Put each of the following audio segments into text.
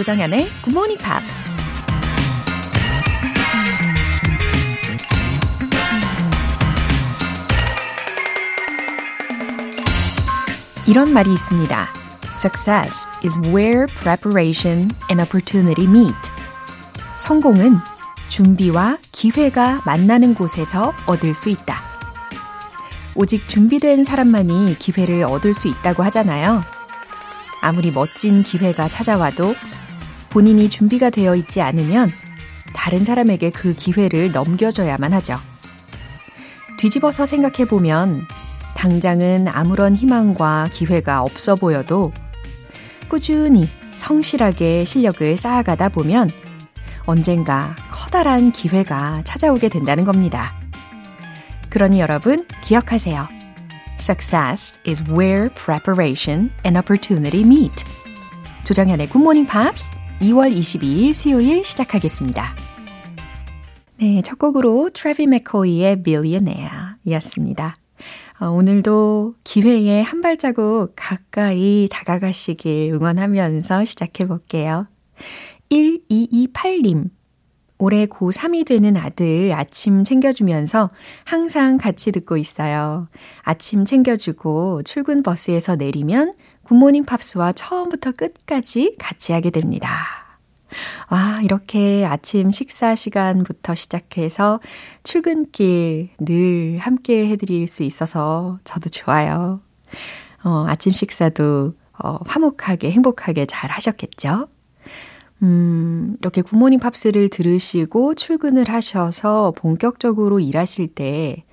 조정연의 Good Morning Pops. 이런 말이 있습니다. Success is where preparation and opportunity meet. 성공은 준비와 기회가 만나는 곳에서 얻을 수 있다. 오직 준비된 사람만이 기회를 얻을 수 있다고 하잖아요. 아무리 멋진 기회가 찾아와도 본인이 준비가 되어 있지 않으면 다른 사람에게 그 기회를 넘겨줘야만 하죠. 뒤집어서 생각해 보면 당장은 아무런 희망과 기회가 없어 보여도 꾸준히 성실하게 실력을 쌓아가다 보면 언젠가 커다란 기회가 찾아오게 된다는 겁니다. 그러니 여러분 기억하세요. Success is where preparation and opportunity meet. 조정현의 Good Morning Pops 2월 22일 수요일 시작하겠습니다. 네, 첫 곡으로 트래비 맥코이의 Billionaire 였습니다. 어, 오늘도 기회에 한 발자국 가까이 다가가시길 응원하면서 시작해 볼게요. 1228님. 올해 고3이 되는 아들 아침 챙겨주면서 항상 같이 듣고 있어요. 아침 챙겨주고 출근 버스에서 내리면 굿모닝 팝스와 처음부터 끝까지 같이 하게 됩니다. 와, 이렇게 아침 식사 시간부터 시작해서 출근길 늘 함께 해드릴 수 있어서 저도 좋아요. 어, 아침 식사도 어, 화목하게, 행복하게 잘 하셨겠죠? 음, 이렇게 굿모닝 팝스를 들으시고 출근을 하셔서 본격적으로 일하실 때,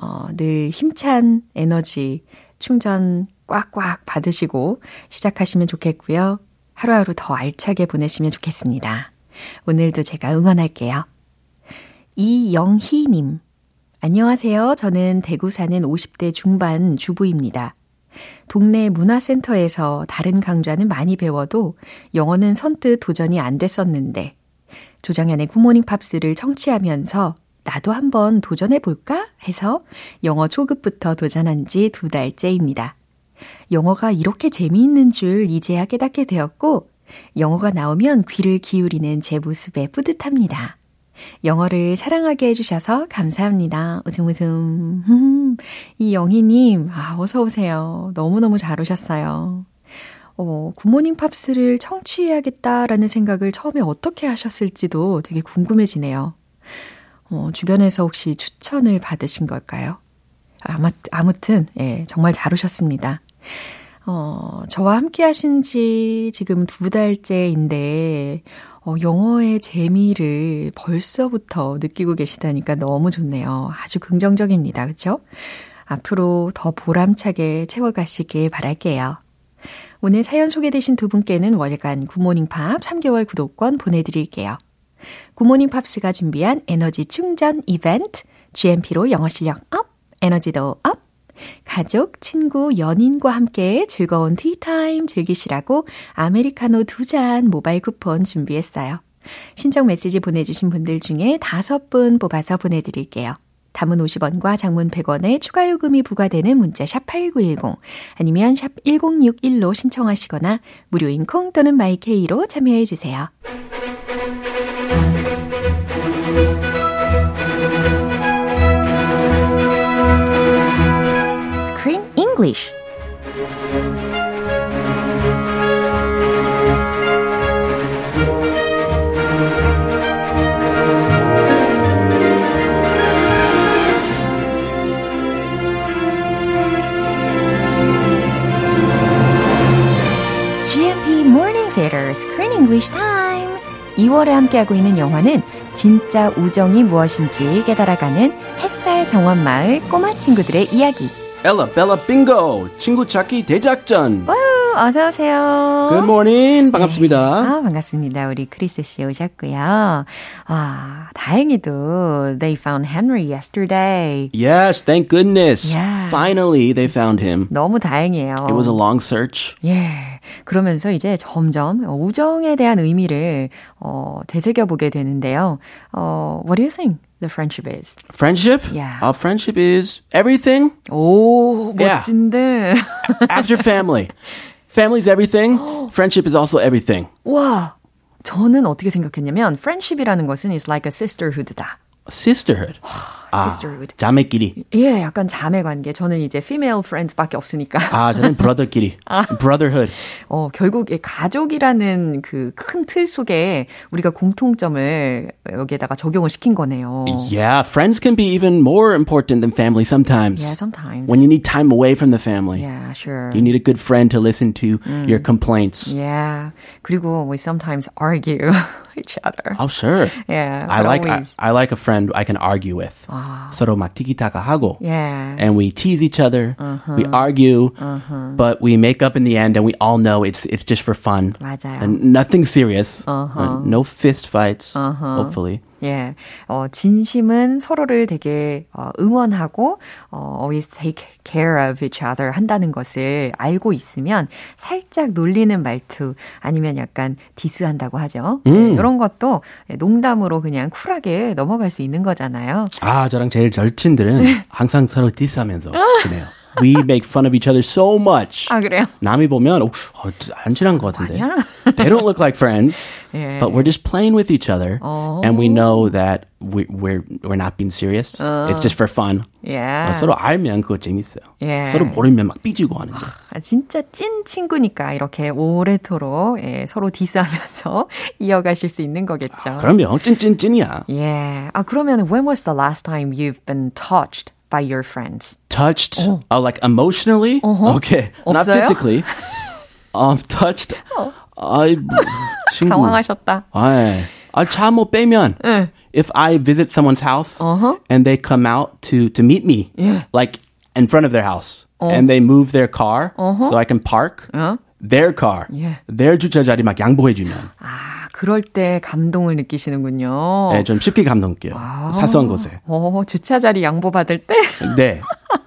어, 늘 힘찬 에너지 충전 꽉꽉 받으시고 시작하시면 좋겠고요. 하루하루 더 알차게 보내시면 좋겠습니다. 오늘도 제가 응원할게요. 이영희님. 안녕하세요. 저는 대구 사는 50대 중반 주부입니다. 동네 문화센터에서 다른 강좌는 많이 배워도 영어는 선뜻 도전이 안 됐었는데 조정현의 굿모닝 팝스를 청취하면서 나도 한번 도전해 볼까 해서 영어 초급부터 도전한 지 두 달째입니다. 영어가 이렇게 재미있는 줄 이제야 깨닫게 되었고 영어가 나오면 귀를 기울이는 제 모습에 뿌듯합니다. 영어를 사랑하게 해주셔서 감사합니다. 웃음 웃음. 이 영희님, 아, 어서오세요. 너무너무 잘 오셨어요. 어, 굿모닝 팝스를 청취해야겠다라는 생각을 처음에 어떻게 하셨을지도 되게 궁금해지네요. 어, 주변에서 혹시 추천을 받으신 걸까요? 아마, 아무튼, 예, 정말 잘 오셨습니다. 어, 저와 함께 하신 지 지금 두 달째인데, 어, 영어의 재미를 벌써부터 느끼고 계시다니까 너무 좋네요. 아주 긍정적입니다. 그쵸? 앞으로 더 보람차게 채워가시길 바랄게요. 오늘 사연 소개되신 두 분께는 월간 굿모닝 팝스 3개월 구독권 보내드릴게요. 굿모닝 팝스가 준비한 에너지 충전 이벤트, GMP로 영어 실력 up, 에너지도 up, 가족, 친구, 연인과 함께 즐거운 티타임 즐기시라고 아메리카노 두 잔 모바일 쿠폰 준비했어요. 신청 메시지 보내주신 분들 중에 다섯 분 뽑아서 보내드릴게요. 담은 50원과 장문 100원의 추가 요금이 부과되는 문자 샵 8910 아니면 샵 1061로 신청하시거나 무료인 콩 또는 마이케이로 참여해 주세요. English. Theater Time. 2월에 함께하고 있는 영화는 진짜 우정이 무엇인지 깨달아가는 햇살 정원 마을 꼬마 친구들의 이야기. 엘라 벨라 빙고 친구 찾기 대작전. 와우, 어서 오세요. Good morning. 반갑습니다. 네. 아, 반갑습니다. 우리 크리스 씨 오셨고요. 아, 다행히도 they found Henry yesterday. Yes, thank goodness. Yeah. Finally they found him. 너무 다행이에요. It was a long search. 예. 그러면서 이제 점점 우정에 대한 의미를 어, 되새겨 보게 되는데요. 어, what do you think? the friendship is? Friendship? Yeah. Uh, friendship is everything 오, Yeah. 멋진데. after family. Family's everything. Friendship is also everything. 와, 저는 어떻게 생각했냐면 friendship이라는 것은 is like a sisterhood다. Sisterhood. sisterhood. 아, 자매끼리. 예, 약간 자매 관계. 저는 이제 female friend밖에 없으니까. 아, 저는 brother끼리. brotherhood. 어, 결국 이 가족이라는 그 큰 틀 속에 우리가 공통점을 여기에다가 적용을 시킨 거네요. Yeah, friends can be even more important than family sometimes. Yeah, sometimes. When you need time away from the family. Yeah, sure. You need a good friend to listen to your complaints. Yeah. 그리고 we sometimes argue each other. Oh, sure. Yeah. I like I, I like a friend I can argue with. 서로 막 티키타카 하고. Yeah. And we tease each other. We argue, but we make up in the end, and we all know it's it's just for fun. 맞아요. And nothing serious. Uh, no fist fights. Hopefully. 예, 어, 진심은 서로를 되게 어, 응원하고 어, always take care of each other 한다는 것을 알고 있으면 살짝 놀리는 말투 아니면 약간 디스한다고 하죠. 네, 이런 것도 농담으로 그냥 쿨하게 넘어갈 수 있는 거잖아요. 아, 저랑 제일 절친들은 항상 서로 디스하면서 그래요. We make fun of each other so much. 아 그래요? 남이 보면 어, 어, 안 친한 것 같은데. They don't look like friends, 예. but we're just playing with each other, and we know that we, we're we're not being serious. It's just for fun. 예. 아, 서로 알면 그거 재밌어요. 예. 서로 모르면 막 삐지고 하는데. 아, 진짜 찐 친구니까 이렇게 오래도록 예, 서로 디스하면서 이어가실 수 있는 거겠죠. 그러면 찐찐찐이야. 예. 아, 그러면 when was the last time you've been touched by your friends? Touched, uh, like emotionally. Okay, not 없어요? physically. Um, touched. I 친구. 당황하셨다. 아, 아, 차뭐 빼면. If I visit someone's house and they come out to to meet me, like in front of their house, and they move their car so I can park their car, 예. their 주차 자리 막 양보해주면, 아, 그럴 때 감동을 느끼시는군요. 네, 좀 쉽게 감동돼요. 사소한 곳에. 어, 주차 자리 양보 받을 때? 네.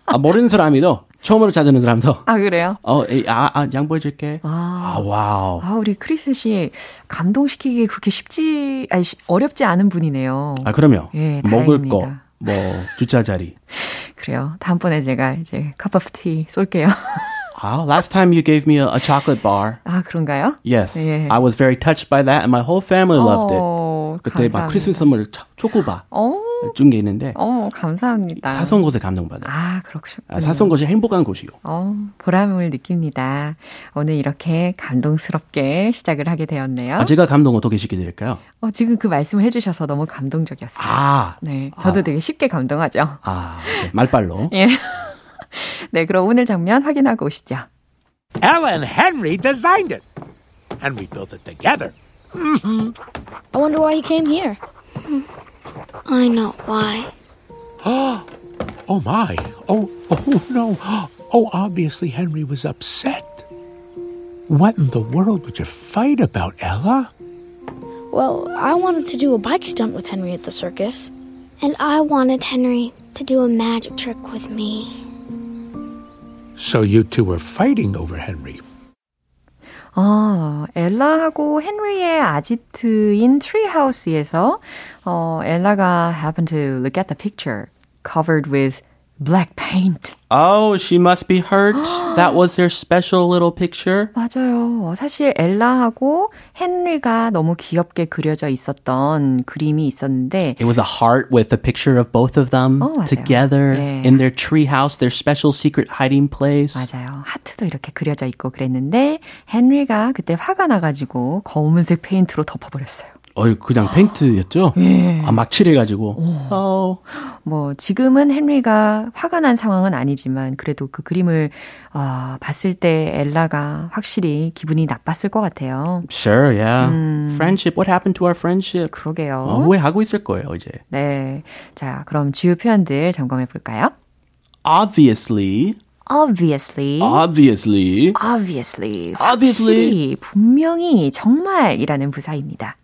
아, 모르는 사람이도 처음으로 찾아오는 사람도 아, 그래요? 어, 에이, 아, 아, 양보해줄게. 아, wow. 아, 우리 크리스 씨 감동시키기 그렇게 쉽지, 아니, 시- 어렵지 않은 분이네요. 아, 그럼요. 예, 먹을 다행입니다. 거, 뭐 주차 자리. 그래요. 다음번에 제가 이제 cup of tea 쏠게요. 아, last time you gave me a, a chocolate bar. 아, 그런가요? Yes. 예. I was very touched by that and my whole family loved it. 어, 그때 막 감사합니다. 크리스마스 선물 초- 초코바 어, 준게 있는데 어, 감사합니다. 사소한 곳에 감동받아요. 아, 그렇군요. 아, 사소한 곳이 행복한 곳이요. 어, 보람을 느낍니다. 오늘 이렇게 감동스럽게 시작을 하게 되었네요. 아, 제가 감동 어떻게 시켜드릴까요? 어, 지금 그 말씀을 해주셔서 너무 감동적이었어요. 아, 네, 저도 되게 쉽게 감동하죠. 아, 네, 말빨로. 예. 네, 그럼 오늘 장면 확인하고 오시죠. Ella and Henry designed it. And we built it together. I wonder why he came here. I know why. Oh my. Oh, oh no. Oh, obviously Henry was upset. What in the world would you fight about, Ella? Well, I wanted to do a bike stunt with Henry at the circus. And I wanted Henry to do a magic trick with me. So you two were fighting over Henry. 아, 엘라하고 헨리의 아지트인 트리하우스에서 어, 엘라가 happened to look at the picture covered with black paint. Oh, she must be hurt. that was their special little picture. 맞아요. 사실 엘라하고 헨리가 너무 귀엽게 그려져 있었던 그림이 있었는데 It was a heart with a picture of both of them 어, together 예. in their treehouse, their special secret hiding place. 맞아요. 하트도 이렇게 그려져 있고 그랬는데 헨리가 그때 화가 나 가지고 검은색 페인트로 덮어 버렸어요. 어이, 그냥 페인트였죠? 아, 막 칠해가지고. Oh. 뭐 지금은 헨리가 화가 난 상황은 아니지만 그래도 그 그림을 아, 봤을 때 엘라가 확실히 기분이 나빴을 것 같아요. Sure, yeah. Friendship. What happened to our friendship? 그러게요. 어, 후회하고 있을 거예요, 이제. 네. 자, 그럼 주요 표현들 점검해 볼까요? Obviously. obviously. Obviously. obviously. Obviously. 분명히, 정말이라는 부사입니다.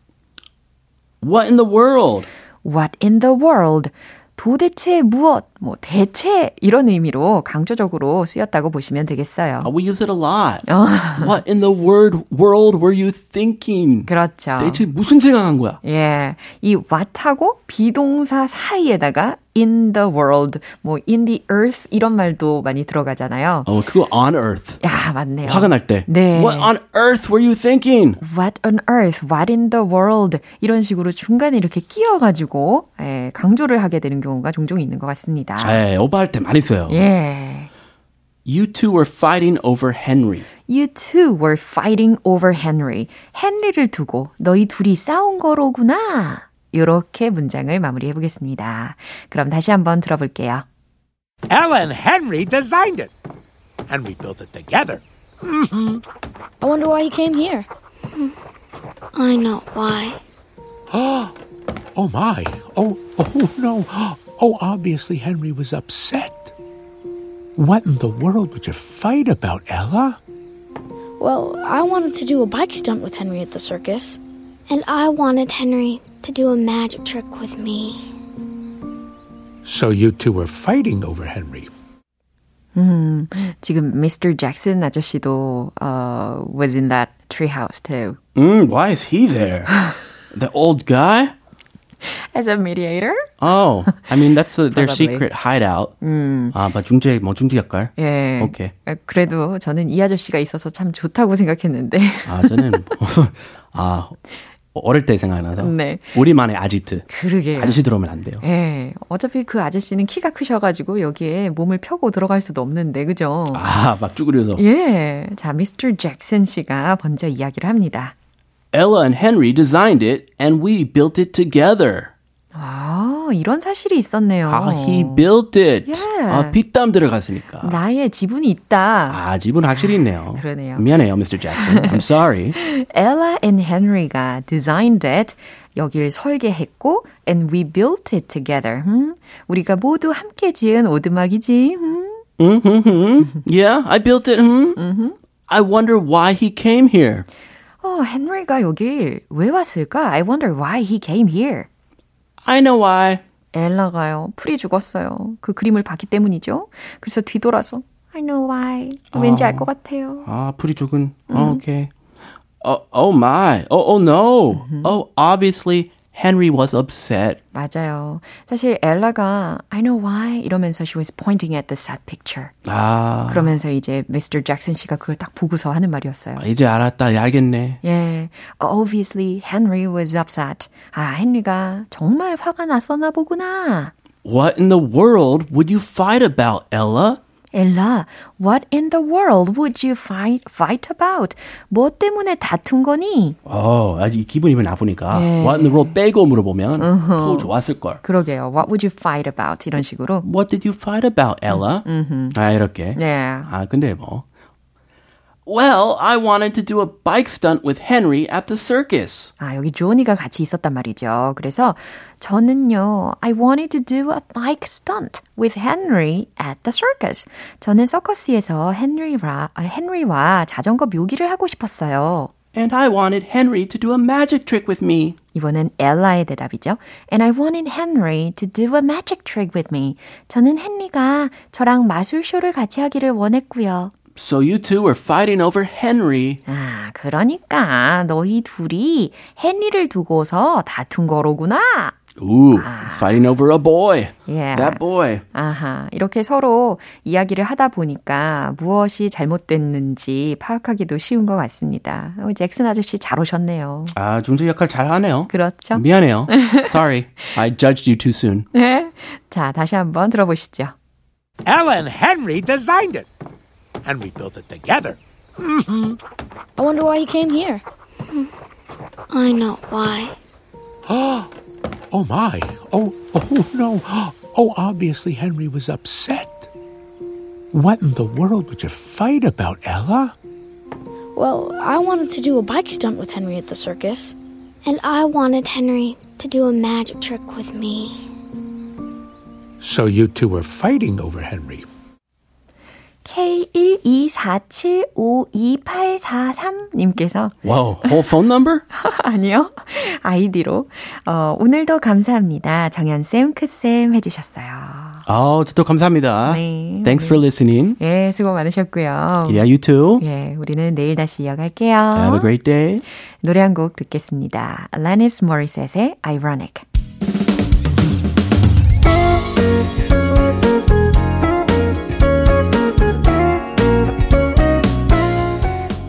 What in the world? What in the world? 도대체 무엇, 뭐, 대체, 이런 의미로 강조적으로 쓰였다고 보시면 되겠어요. Uh, we use it a lot. What in the word world were you thinking? 그렇죠. 대체 무슨 생각한 거야? 예. 이 what하고 비동사 사이에다가 in the world, 뭐 in the earth 이런 말도 많이 들어가잖아요. 어, 그거 on earth. 야, 맞네요. 화가 날 때. 네. What on earth were you thinking? What on earth? What in the world? 이런 식으로 중간에 이렇게 끼어가지고 예, 강조를 하게 되는 경우가 종종 있는 것 같습니다. 네, 오버할 때 많이 써요. 예. You two were fighting over Henry. You two were fighting over Henry. 헨리를 두고 너희 둘이 싸운 거로구나. 이렇게 문장을 마무리해 보겠습니다. 그럼 다시 한번 들어볼게요. Ella and Henry designed it. And we built it together. I wonder why he came here. I know why. Oh my. Oh, oh no. Oh, obviously Henry was upset. What in the world would you fight about, Ella? Well, I wanted to do a bike stunt with Henry at the circus. And I wanted Henry to do a magic trick with me. So you two were fighting over Henry. 음, 지금 Mr. Jackson 아저씨도 uh, was in that treehouse too. Mm, why is he there? the old guy? As a mediator? Oh, I mean that's a, their secret hideout. 아, 뭐 중재 뭐 중재 역할. 예. 오케이. 그래도 저는 이 아저씨가 있어서 참 좋다고 생각했는데. 아, 저는 아 어릴 때 생각나서 네. 우리만의 아지트. 그러게요. 아저씨 들어오면 안 돼요. 예. 어차피 그 아저씨는 키가 크셔가지고 여기에 몸을 펴고 들어갈 수도 없는데, 그죠? 아, 막 쭈그려서. 예. 자, 미스터 잭슨 씨가 먼저 이야기를 합니다. Ella and Henry designed it and we built it together. 아, 이런 사실이 있었네요. 아, he built it. 예. 아, 빗땀 들어갔으니까. 나의 지분이 있다. 아, 집은 확실히 있네요. 그러네요. 미안해요, Mr. Jackson. I'm sorry. Ella and Henry가 designed it. 여길 설계했고, and we built it together. 음? 우리가 모두 함께 지은 오두막이지. 음? Mm-hmm. Yeah, I built it. Hmm? I wonder why he came here. 어, 헨리가 여길 왜 왔을까? I wonder why he came here. I know why. 엘라가요. 풀이 죽었어요. 그 그림을 봤기 때문이죠. 그래서 뒤돌아서 I know why. 왠지 알것 같아요. 아, 풀이 죽은. Oh, okay. Oh, oh my. Oh, oh no. Oh, obviously Henry was upset. 맞아요. 사실 엘라가 I know why 이러면서 she was pointing at the sad picture. 아, 그러면서 이제 Mr. 잭슨 씨가 그걸 딱 보고서 하는 말이었어요. 이제 알았다. 알겠네. 예, obviously Henry was upset. 아, 헨리가 정말 화가 났었나 보구나. What in the world would you fight about, Ella? 엘라, what in the world would you fight, fight about? 뭐 때문에 다툰 거니? 어, 아주 이 기분이 나쁘니까. 예. What in the world 빼고 물어보면 더 좋았을 걸. 그러게요. What would you fight about? 이런 식으로. What did you fight about, Ella? 아, 이렇게. 네. 아, 근데 뭐. Well, I wanted to do a bike stunt with Henry at the circus. 아, 여기 조니가 같이 있었단 말이죠. 그래서 저는요, I wanted to do a bike stunt with Henry at the circus. 저는 서커스에서 헨리와, 아, 헨리와 자전거 묘기를 하고 싶었어요. And I wanted Henry to do a magic trick with me. 이번엔 엘라의 대답이죠. And I wanted Henry to do a magic trick with me. 저는 헨리가 저랑 마술쇼를 같이 하기를 원했고요. So you two were fighting over Henry. 아, 그러니까 너희 둘이 헨리를 두고서 다툰 거로구나. Ooh, fighting over a boy. Yeah. That boy. 아하, 이렇게 서로 이야기를 하다 보니까 무엇이 잘못됐는지 파악하기도 쉬운 것 같습니다. 어, 잭슨 아저씨 잘 오셨네요. 아, 중재 역할 잘 하네요. 그렇죠? 미안해요. Sorry. I judged you too soon. 네. 자, 다시 한번 들어보시죠. Ella and Henry designed it. And we built it together. Mm-hmm. I wonder why he came here. I know why. Oh my. Oh, oh no. Oh, obviously Henry was upset. What in the world would you fight about, Ella? Well, I wanted to do a bike stunt with Henry at the circus. And I wanted Henry to do a magic trick with me. So you two were fighting over Henry. K124752843님께서 Whoa, whole phone number? 아니요. 아이디로 어, 오늘도 감사합니다. 정연쌤, 크쌤 해주셨어요. 아, 저도 감사합니다. 네. Thanks for listening. 예, 수고 많으셨고요. Yeah, you too. 예, 우리는 내일 다시 이어갈게요. Have a great day. 노래 한 곡 듣겠습니다. Alanis Morissette의 Ironic.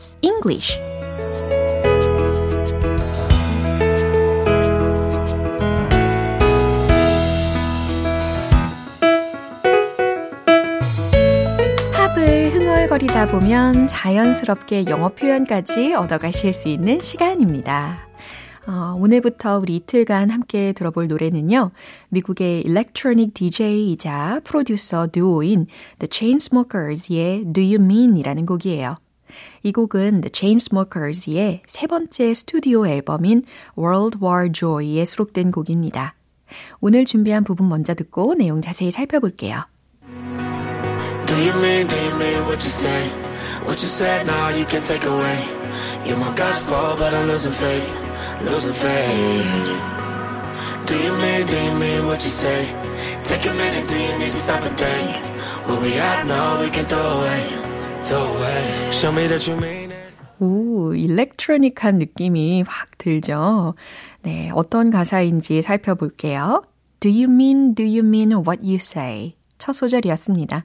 Pops English. 흥얼거리다 보면 자연스럽게 영어 표현까지 얻어가실 수 있는 시간입니다. 어, 오늘부터 우리 이틀간 함께 들어볼 노래는요. 미국의 electronic DJ이자 프로듀서 듀오인 The Chainsmokers의 Do You Mean 이라는 곡이에요. 이 곡은 The Chainsmokers의 세 번째 스튜디오 앨범인 World War Joy에 수록된 곡입니다. 오늘 준비한 부분 먼저 듣고 내용 자세히 살펴볼게요. Do you mean, do you mean what you say? What you said, now you can take away. You're my gospel, but I'm losing faith, losing faith. Do you mean, do you mean what you say? Take a minute, do you need to stop and think? Where we at now, we can throw away, 오, 일렉트로닉한 느낌이 확 들죠? 네, 어떤 가사인지 살펴볼게요. Do you mean, do you mean what you say? 첫 소절이었습니다.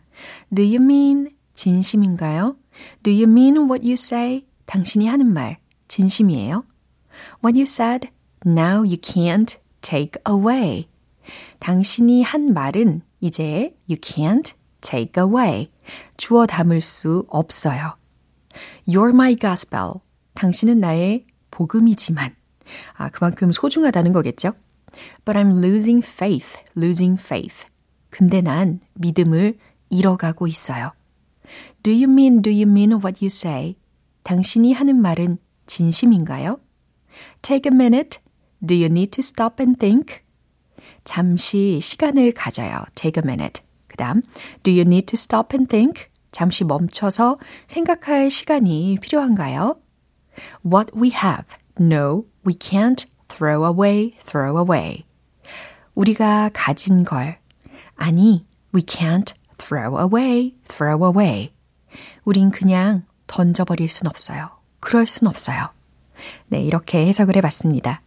Do you mean 진심인가요? Do you mean what you say? 당신이 하는 말 진심이에요? What you said, now you can't take away. 당신이 한 말은 이제 you can't take away. 주워 담을 수 없어요. You're my gospel. 당신은 나의 복음이지만. 아, 그만큼 소중하다는 거겠죠? But I'm losing faith, losing faith. 근데 난 믿음을 잃어가고 있어요. Do you mean, do you mean what you say? 당신이 하는 말은 진심인가요? Take a minute. Do you need to stop and think? 잠시 시간을 가져요. Take a minute. 그 다음, do you need to stop and think? 잠시 멈춰서 생각할 시간이 필요한가요? What we have, no, we can't throw away, throw away. 우리가 가진 걸 아니, we can't throw away, throw away. 우린 그냥 던져버릴 순 없어요. 그럴 순 없어요. 네, 이렇게 해석을 해봤습니다.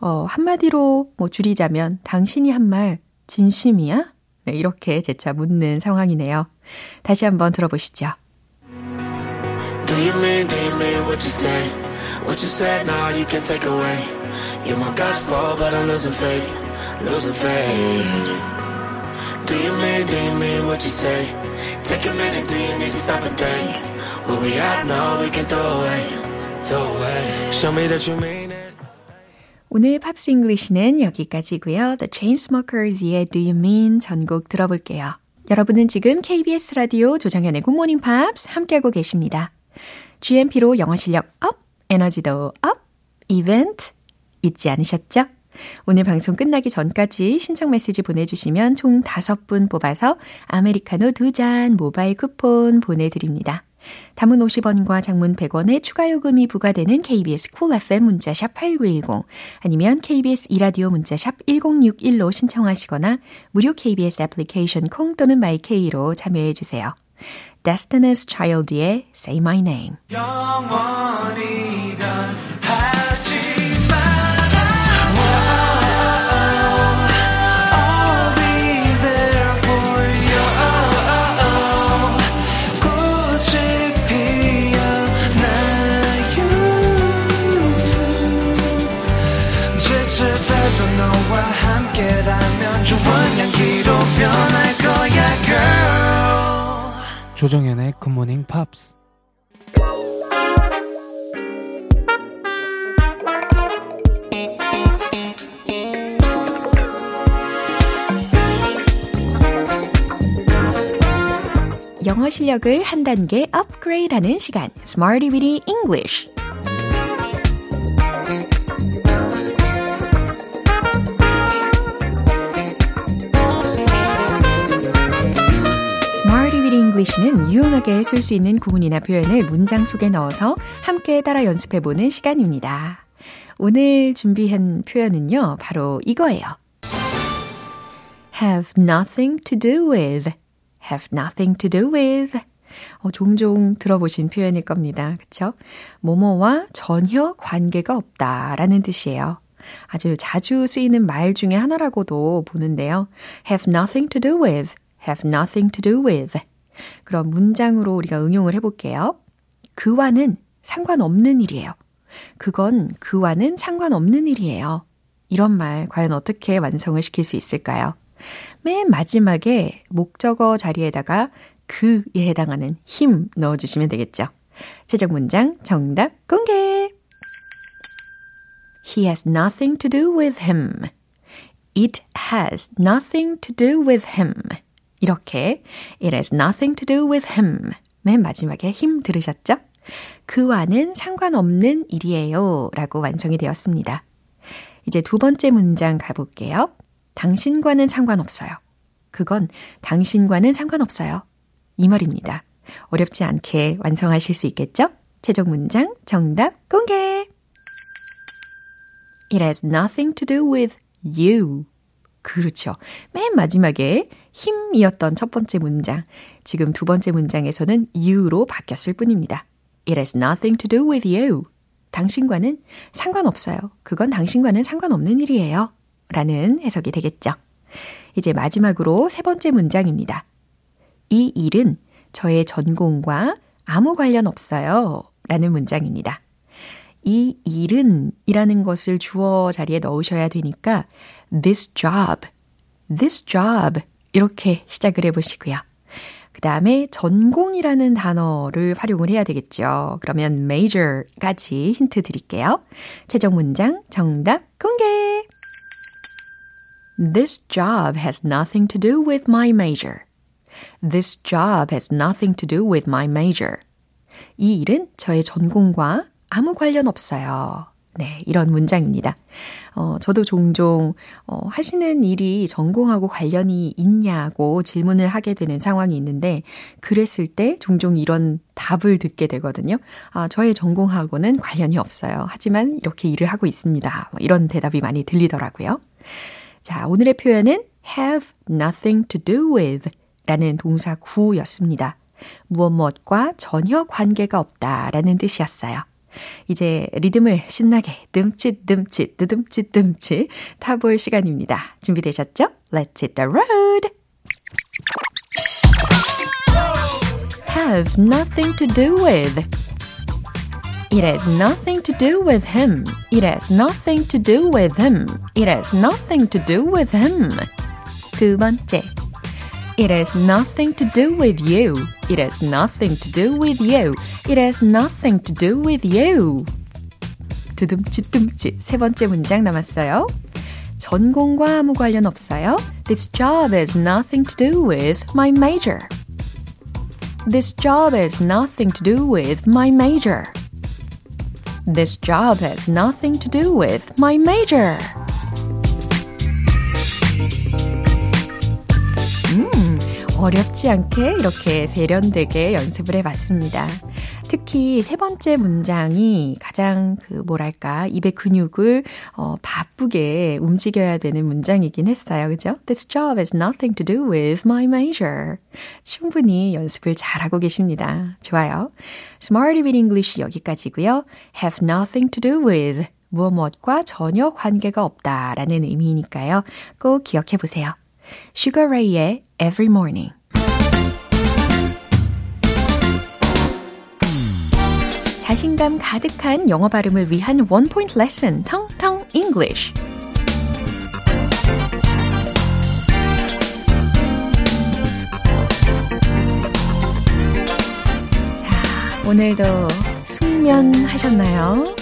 어, 한마디로 뭐 줄이자면 당신이 한 말 진심이야? 네, 이렇게 재차 묻는 상황이네요. 다시 한번 들어보시죠. Do you mean, do you mean what you say? What you said now you can take away. You're my gospel, but I'm losing faith, losing faith. Do you mean, do you mean what you say? Take a minute, do you need to stop and think? Where we at now, we can throw away, throw away. Show me that you mean. 오늘 팝스 잉글리시는 여기까지고요. The Chainsmokers의 Do You Mean 전곡 들어볼게요. 여러분은 지금 KBS 라디오 조정현의 굿모닝 팝스 함께하고 계십니다. GMP로 영어 실력 업, 에너지도 업, 이벤트 잊지 않으셨죠? 오늘 방송 끝나기 전까지 신청 메시지 보내주시면 총 5분 뽑아서 아메리카노 2잔 모바일 쿠폰 보내드립니다. 단문 50원과 장문 100원의 추가 요금이 부과되는 KBS 쿨 Cool FM 문자샵 8910 아니면 KBS 이라디오 문자샵 1061로 신청하시거나 무료 KBS 애플리케이션 콩 또는 마이케이로 참여해 주세요. Destiny's Child의 Say My Name 조정현의 굿모닝 팝스 영어 실력을 한 단계 업그레이드하는 시간. Smarty Weedy English English는 유용하게 쓸 수 있는 구문이나 표현을 문장 속에 넣어서 함께 따라 연습해보는 시간입니다. 오늘 준비한 표현은요, 바로 이거예요. have nothing to do with, have nothing to do with. 어, 종종 들어보신 표현일 겁니다. 그쵸? 뭐뭐와 전혀 관계가 없다 라는 뜻이에요. 아주 자주 쓰이는 말 중에 하나라고도 보는데요. have nothing to do with, have nothing to do with. 그럼 문장으로 우리가 응용을 해볼게요. 그와는 상관없는 일이에요. 그건 그와는 상관없는 일이에요. 이런 말 과연 어떻게 완성을 시킬 수 있을까요? 맨 마지막에 목적어 자리에다가 그에 해당하는 힘 넣어주시면 되겠죠. 최종 문장 정답 공개! He has nothing to do with him. It has nothing to do with him. 이렇게 It has nothing to do with him. 맨 마지막에 힘 들으셨죠? 그와는 상관없는 일이에요. 라고 완성이 되었습니다. 이제 두 번째 문장 가볼게요. 당신과는 상관없어요. 그건 당신과는 상관없어요. 이 말입니다. 어렵지 않게 완성하실 수 있겠죠? 최종 문장 정답 공개! It has nothing to do with you. 그렇죠. 맨 마지막에 힘이었던 첫 번째 문장. 지금 두 번째 문장에서는 you로 바뀌었을 뿐입니다. It has nothing to do with you. 당신과는 상관없어요. 그건 당신과는 상관없는 일이에요. 라는 해석이 되겠죠. 이제 마지막으로 세 번째 문장입니다. 이 일은 저의 전공과 아무 관련 없어요. 라는 문장입니다. 이 일은 이라는 것을 주어 자리에 넣으셔야 되니까 this job, this job 이렇게 시작을 해보시고요. 그 다음에 전공이라는 단어를 활용을 해야 되겠죠. 그러면 major까지 힌트 드릴게요. 최종 문장 정답 공개! This job has nothing to do with my major. This job has nothing to do with my major. 이 일은 저의 전공과 아무 관련 없어요. 네, 이런 문장입니다. 어, 저도 종종, 어, 하시는 일이 전공하고 관련이 있냐고 질문을 하게 되는 상황이 있는데, 그랬을 때 종종 이런 답을 듣게 되거든요. 아, 저의 전공하고는 관련이 없어요. 하지만 이렇게 일을 하고 있습니다. 뭐 이런 대답이 많이 들리더라고요. 자, 오늘의 표현은 have nothing to do with 라는 동사 구였습니다. 무엇 무엇과 전혀 관계가 없다 라는 뜻이었어요. 이제 리듬을 신나게 듬칫 듬칫 드듬칫 듬칫 타볼 시간입니다. 준비되셨죠? Let's hit the road! Have nothing to do with. It has nothing to do with him. It has nothing to do with him. It has nothing to do with him. 두 번째. It has nothing to do with you. It has nothing to do with you. It has nothing to do with you. 두둠칫둠칫 세 번째 문장 남았어요. 전공과 아무 관련 없어요. This job has nothing to do with my major. This job has nothing to do with my major. This job has nothing to do with my major. 어렵지 않게 이렇게 세련되게 연습을 해봤습니다. 특히 세 번째 문장이 가장 그 뭐랄까 입의 근육을 어, 바쁘게 움직여야 되는 문장이긴 했어요. 그죠? This job has nothing to do with my major. 충분히 연습을 잘하고 계십니다. 좋아요. Smarty with English 여기까지고요. Have nothing to do with 무엇 무엇과 전혀 관계가 없다라는 의미니까요. 꼭 기억해 보세요. Sugar Ray의 Every Morning. 자신감 가득한 영어 발음을 위한 원 포인트 레슨, 텅텅 English. 자, 오늘도 숙면하셨나요?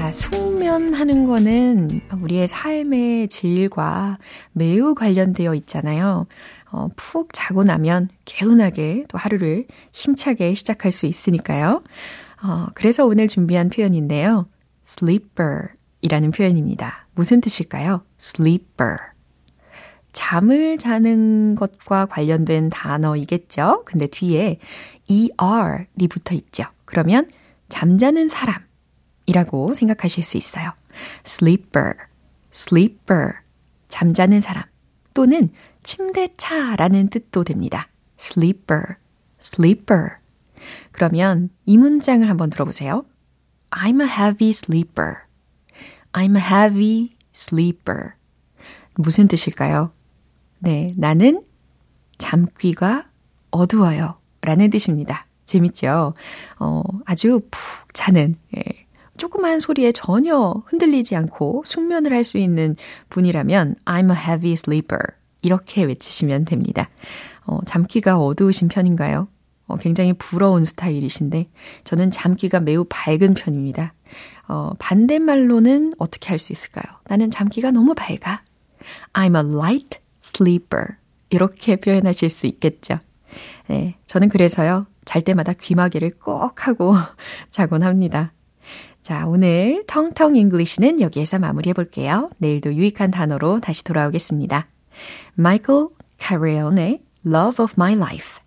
자, 숙면하는 거는 우리의 삶의 질과 매우 관련되어 있잖아요. 어, 푹 자고 나면 개운하게 또 하루를 힘차게 시작할 수 있으니까요. 어, 그래서 오늘 준비한 표현인데요. sleeper 이라는 표현입니다. 무슨 뜻일까요? sleeper. 잠을 자는 것과 관련된 단어이겠죠? 근데 뒤에 er이 붙어 있죠. 그러면 잠자는 사람 이라고 생각하실 수 있어요. sleeper, sleeper, 잠자는 사람 또는 침대차라는 뜻도 됩니다. sleeper, sleeper. 그러면 이 문장을 한번 들어보세요. I'm a heavy sleeper. I'm a heavy sleeper. 무슨 뜻일까요? 네, 나는 잠귀가 어두워요. 라는 뜻입니다. 재밌죠? 어, 아주 푹 자는, 예, 조그만 소리에 전혀 흔들리지 않고 숙면을 할 수 있는 분이라면 I'm a heavy sleeper. 이렇게 외치시면 됩니다. 어, 잠귀가 어두우신 편인가요? 어, 굉장히 부러운 스타일이신데 저는 잠귀가 매우 밝은 편입니다. 어, 반대말로는 어떻게 할 수 있을까요? 나는 잠귀가 너무 밝아. I'm a light sleeper. 이렇게 표현하실 수 있겠죠. 네, 저는 그래서요. 잘 때마다 귀마개를 꼭 하고 자곤 합니다. 자, 오늘 텅텅 English는 여기에서 마무리해 볼게요. 내일도 유익한 단어로 다시 돌아오겠습니다. Michael Carreon의 Love of My Life.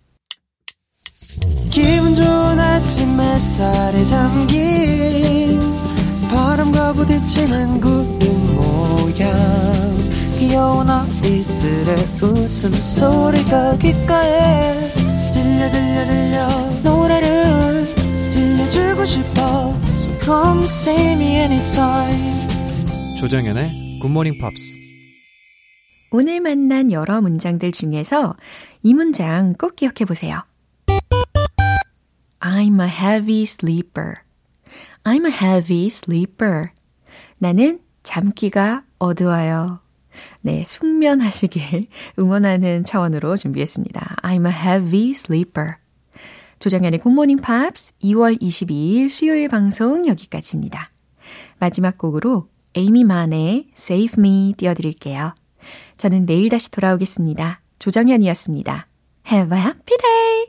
기분 좋은 아침 햇살에 담긴 바람과 부딪히는 구름 모양 귀여운 아이들의 웃음소리가 귓가에 들려 들려 들려 노래를 들려주고 싶어 come see me anytime 조정연의 굿모닝 팝스 오늘 만난 여러 문장들 중에서 이 문장 꼭 기억해 보세요. I'm a heavy sleeper. I'm a heavy sleeper. 나는 잠기가 어두워요. 네, 숙면하시길 응원하는 차원으로 준비했습니다. I'm a heavy sleeper. 조정연의 굿모닝 팝스 2월 22일 수요일 방송 여기까지입니다. 마지막 곡으로 에이미 만의 Save Me 띄워드릴게요. 저는 내일 다시 돌아오겠습니다. 조정현이었습니다. Have a happy day!